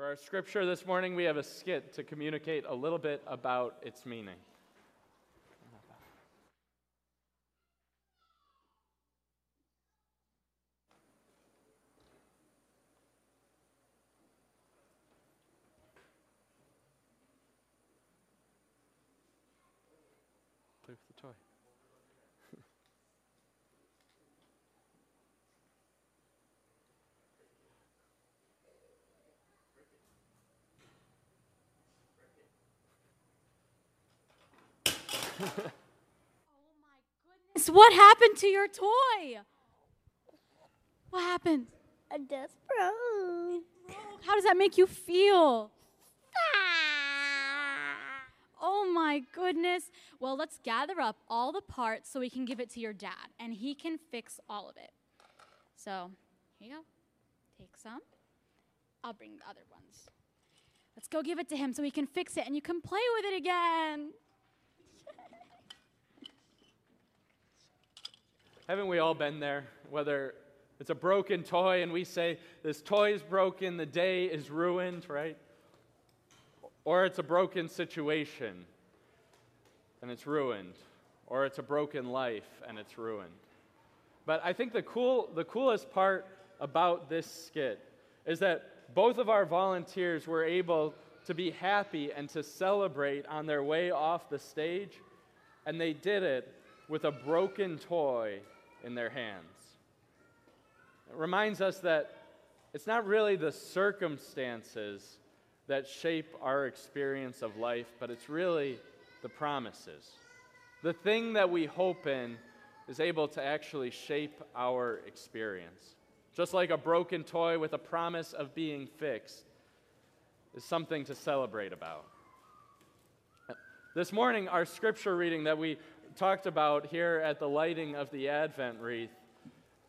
For our scripture this morning, we have a skit to communicate a little bit about its meaning. Goodness, what happened to your toy? What happened? A death broke. How does that make you feel? Ah. Oh my goodness. Well, let's gather up all the parts so we can give it to your dad and he can fix all of it. So, here you go. Take some. I'll bring the other ones. Let's go give it to him so he can fix it and you can play with it again. Haven't we all been there? Whether it's a broken toy and we say, This toy is broken, the day is ruined, right? Or it's a broken situation and it's ruined. Or it's a broken life and it's ruined. But I think the, cool, the coolest part about this skit is that both of our volunteers were able to be happy and to celebrate on their way off the stage, and they did it with a broken toy in their hands. It reminds us that it's not really the circumstances that shape our experience of life, but it's really the promises. The thing that we hope in is able to actually shape our experience. Just like a broken toy with a promise of being fixed is something to celebrate about. This morning, our scripture reading that we talked about here at the lighting of the Advent wreath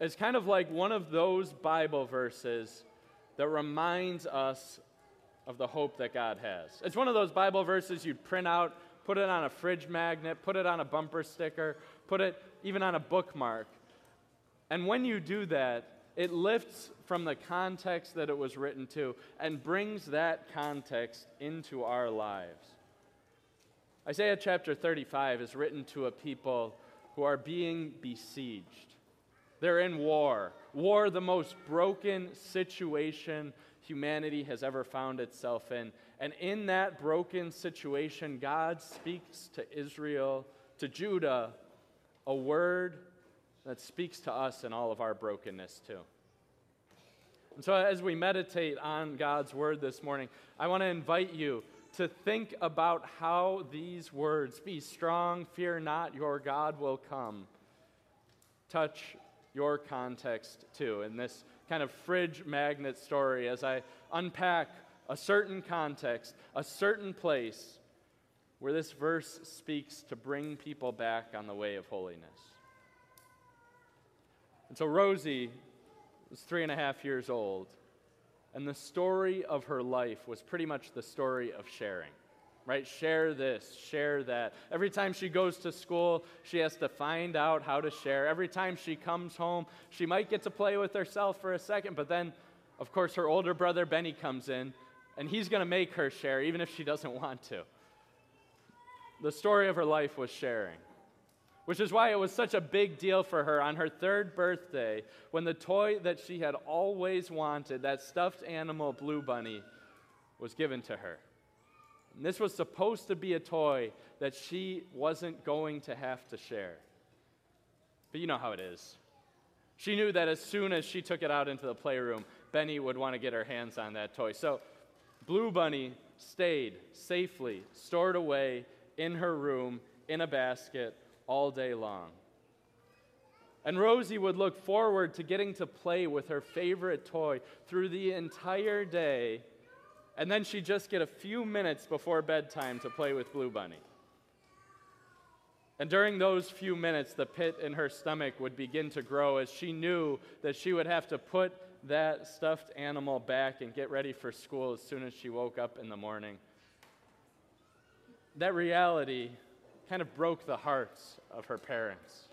is kind of like one of those Bible verses that reminds us of the hope that God has. It's one of those Bible verses you'd print out, put it on a fridge magnet, put it on a bumper sticker, put it even on a bookmark. And when you do that, it lifts from the context that it was written to and brings that context into our lives. Isaiah chapter 35 is written to a people who are being besieged. They're in war. War, the most broken situation humanity has ever found itself in. And in that broken situation, God speaks to Israel, to Judah, a word that speaks to us in all of our brokenness, too. And so, as we meditate on God's word this morning, I want to invite you to think about how these words, be strong, fear not, your God will come, touch your context too. In this kind of fridge magnet story, as I unpack a certain context, a certain place where this verse speaks to bring people back on the way of holiness. And so Rosie was three and a half years old and the story of her life was pretty much the story of sharing, right? Share this, share that. Every time she goes to school, she has to find out how to share. Every time she comes home, she might get to play with herself for a second, but then, of course, her older brother Benny comes in, and he's going to make her share, even if she doesn't want to. The story of her life was sharing which is why it was such a big deal for her on her third birthday when the toy that she had always wanted, that stuffed animal Blue Bunny, was given to her. And this was supposed to be a toy that she wasn't going to have to share. But you know how it is. She knew that as soon as she took it out into the playroom, Benny would want to get her hands on that toy. So Blue Bunny stayed safely stored away in her room in a basket all day long. And Rosie would look forward to getting to play with her favorite toy through the entire day, and then she'd just get a few minutes before bedtime to play with Blue Bunny. And during those few minutes, the pit in her stomach would begin to grow as she knew that she would have to put that stuffed animal back and get ready for school as soon as she woke up in the morning. That reality kind of broke the hearts of her parents.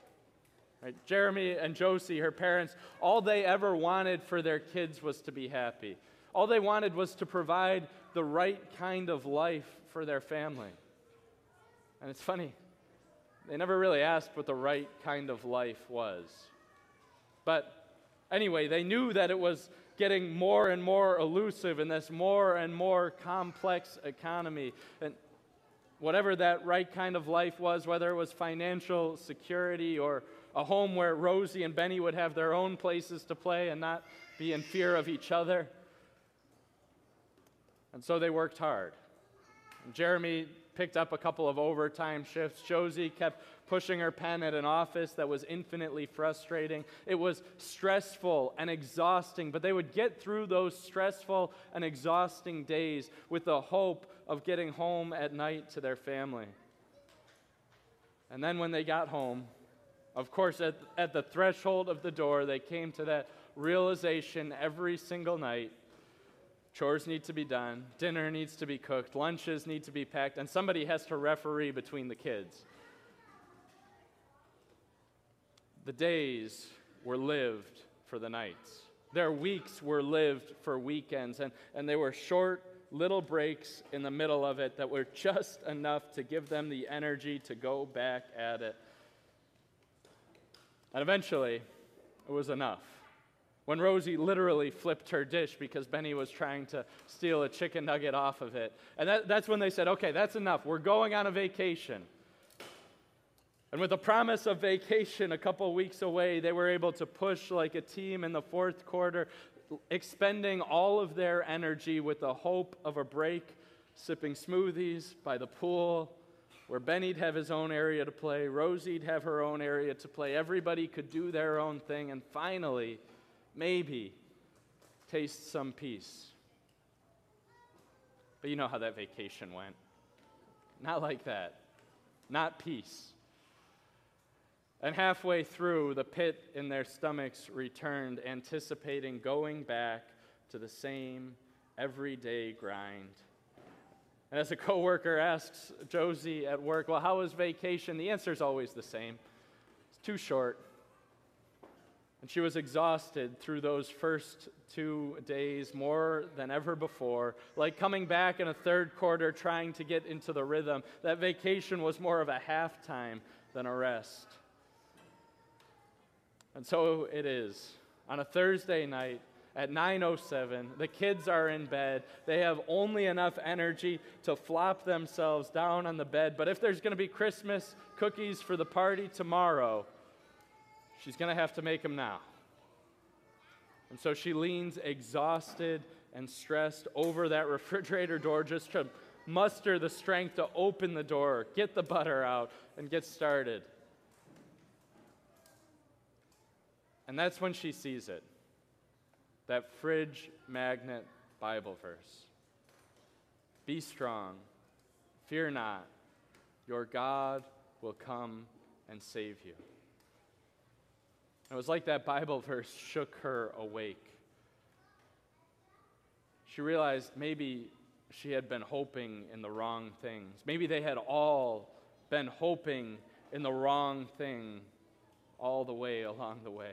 Right? Jeremy and Josie, her parents, all they ever wanted for their kids was to be happy. All they wanted was to provide the right kind of life for their family. And it's funny, they never really asked what the right kind of life was. But anyway, they knew that it was getting more and more elusive in this more and more complex economy. And whatever that right kind of life was, whether it was financial security or a home where Rosie and Benny would have their own places to play and not be in fear of each other. And so they worked hard. And Jeremy picked up a couple of overtime shifts. Josie kept pushing her pen at an office that was infinitely frustrating. It was stressful and exhausting, but they would get through those stressful and exhausting days with the hope of getting home at night to their family. And then when they got home, of course, at, at the threshold of the door, they came to that realization every single night chores need to be done, dinner needs to be cooked, lunches need to be packed, and somebody has to referee between the kids. The days were lived for the nights. Their weeks were lived for weekends, and, and they were short little breaks in the middle of it that were just enough to give them the energy to go back at it. And eventually, it was enough. When Rosie literally flipped her dish because Benny was trying to steal a chicken nugget off of it. And that, that's when they said, okay, that's enough. We're going on a vacation. And with the promise of vacation a couple weeks away, they were able to push like a team in the fourth quarter, expending all of their energy with the hope of a break, sipping smoothies by the pool, where Benny'd have his own area to play, Rosie'd have her own area to play. Everybody could do their own thing, and finally, maybe, taste some peace. But you know how that vacation went. Not like that. Not peace. And halfway through, the pit in their stomachs returned, anticipating going back to the same everyday grind. And as a coworker asks Josie at work, Well, how was vacation? The answer is always the same it's too short. And she was exhausted through those first two days more than ever before, like coming back in a third quarter trying to get into the rhythm. That vacation was more of a halftime than a rest. And so it is. On a Thursday night at 9:07, the kids are in bed. They have only enough energy to flop themselves down on the bed, but if there's going to be Christmas cookies for the party tomorrow, she's going to have to make them now. And so she leans exhausted and stressed over that refrigerator door just to muster the strength to open the door, get the butter out, and get started. And that's when she sees it that fridge magnet Bible verse. Be strong, fear not, your God will come and save you. It was like that Bible verse shook her awake. She realized maybe she had been hoping in the wrong things. Maybe they had all been hoping in the wrong thing all the way along the way.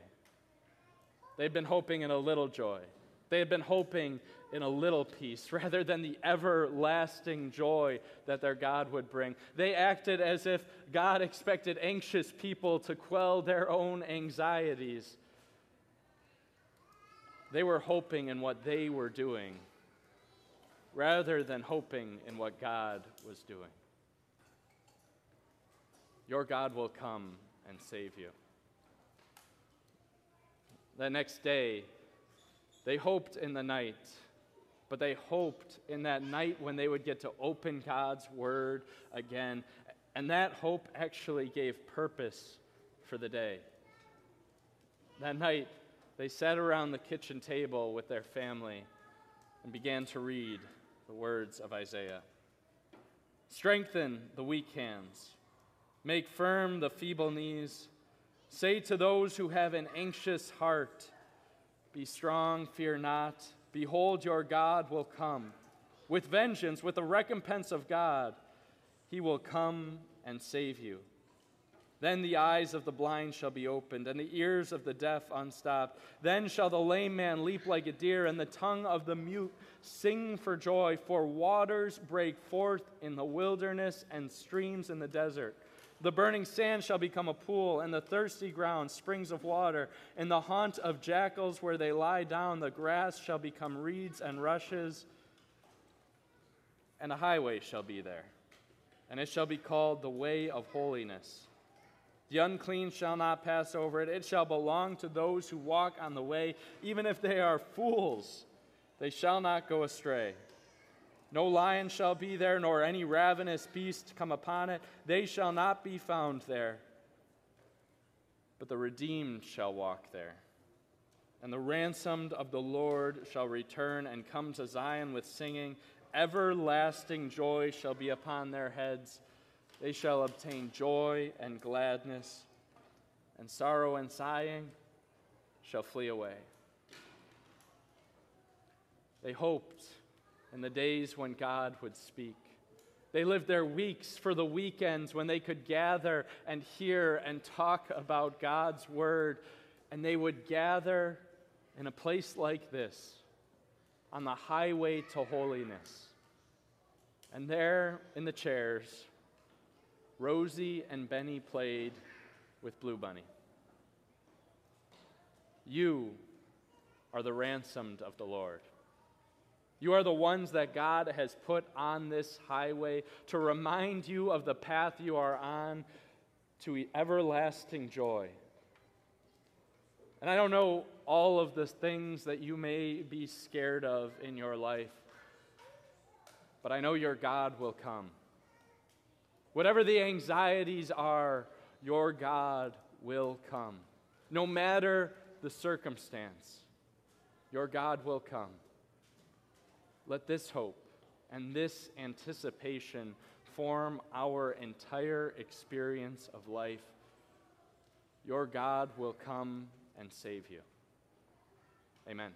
They'd been hoping in a little joy. They had been hoping in a little peace rather than the everlasting joy that their God would bring. They acted as if God expected anxious people to quell their own anxieties. They were hoping in what they were doing rather than hoping in what God was doing. Your God will come and save you. The next day, they hoped in the night, but they hoped in that night when they would get to open God's Word again. And that hope actually gave purpose for the day. That night, they sat around the kitchen table with their family and began to read the words of Isaiah. Strengthen the weak hands, make firm the feeble knees. Say to those who have an anxious heart, Be strong, fear not. Behold, your God will come. With vengeance, with the recompense of God, he will come and save you. Then the eyes of the blind shall be opened, and the ears of the deaf unstopped. Then shall the lame man leap like a deer, and the tongue of the mute sing for joy. For waters break forth in the wilderness, and streams in the desert. The burning sand shall become a pool, and the thirsty ground springs of water. In the haunt of jackals where they lie down, the grass shall become reeds and rushes, and a highway shall be there. And it shall be called the way of holiness. The unclean shall not pass over it. It shall belong to those who walk on the way, even if they are fools. They shall not go astray. No lion shall be there, nor any ravenous beast come upon it. They shall not be found there. But the redeemed shall walk there. And the ransomed of the Lord shall return and come to Zion with singing. Everlasting joy shall be upon their heads. They shall obtain joy and gladness, and sorrow and sighing shall flee away. They hoped in the days when God would speak. They lived their weeks for the weekends when they could gather and hear and talk about God's word. And they would gather in a place like this on the highway to holiness. And there in the chairs, Rosie and Benny played with Blue Bunny. You are the ransomed of the Lord. You are the ones that God has put on this highway to remind you of the path you are on to everlasting joy. And I don't know all of the things that you may be scared of in your life, but I know your God will come. Whatever the anxieties are, your God will come. No matter the circumstance, your God will come. Let this hope and this anticipation form our entire experience of life. Your God will come and save you. Amen.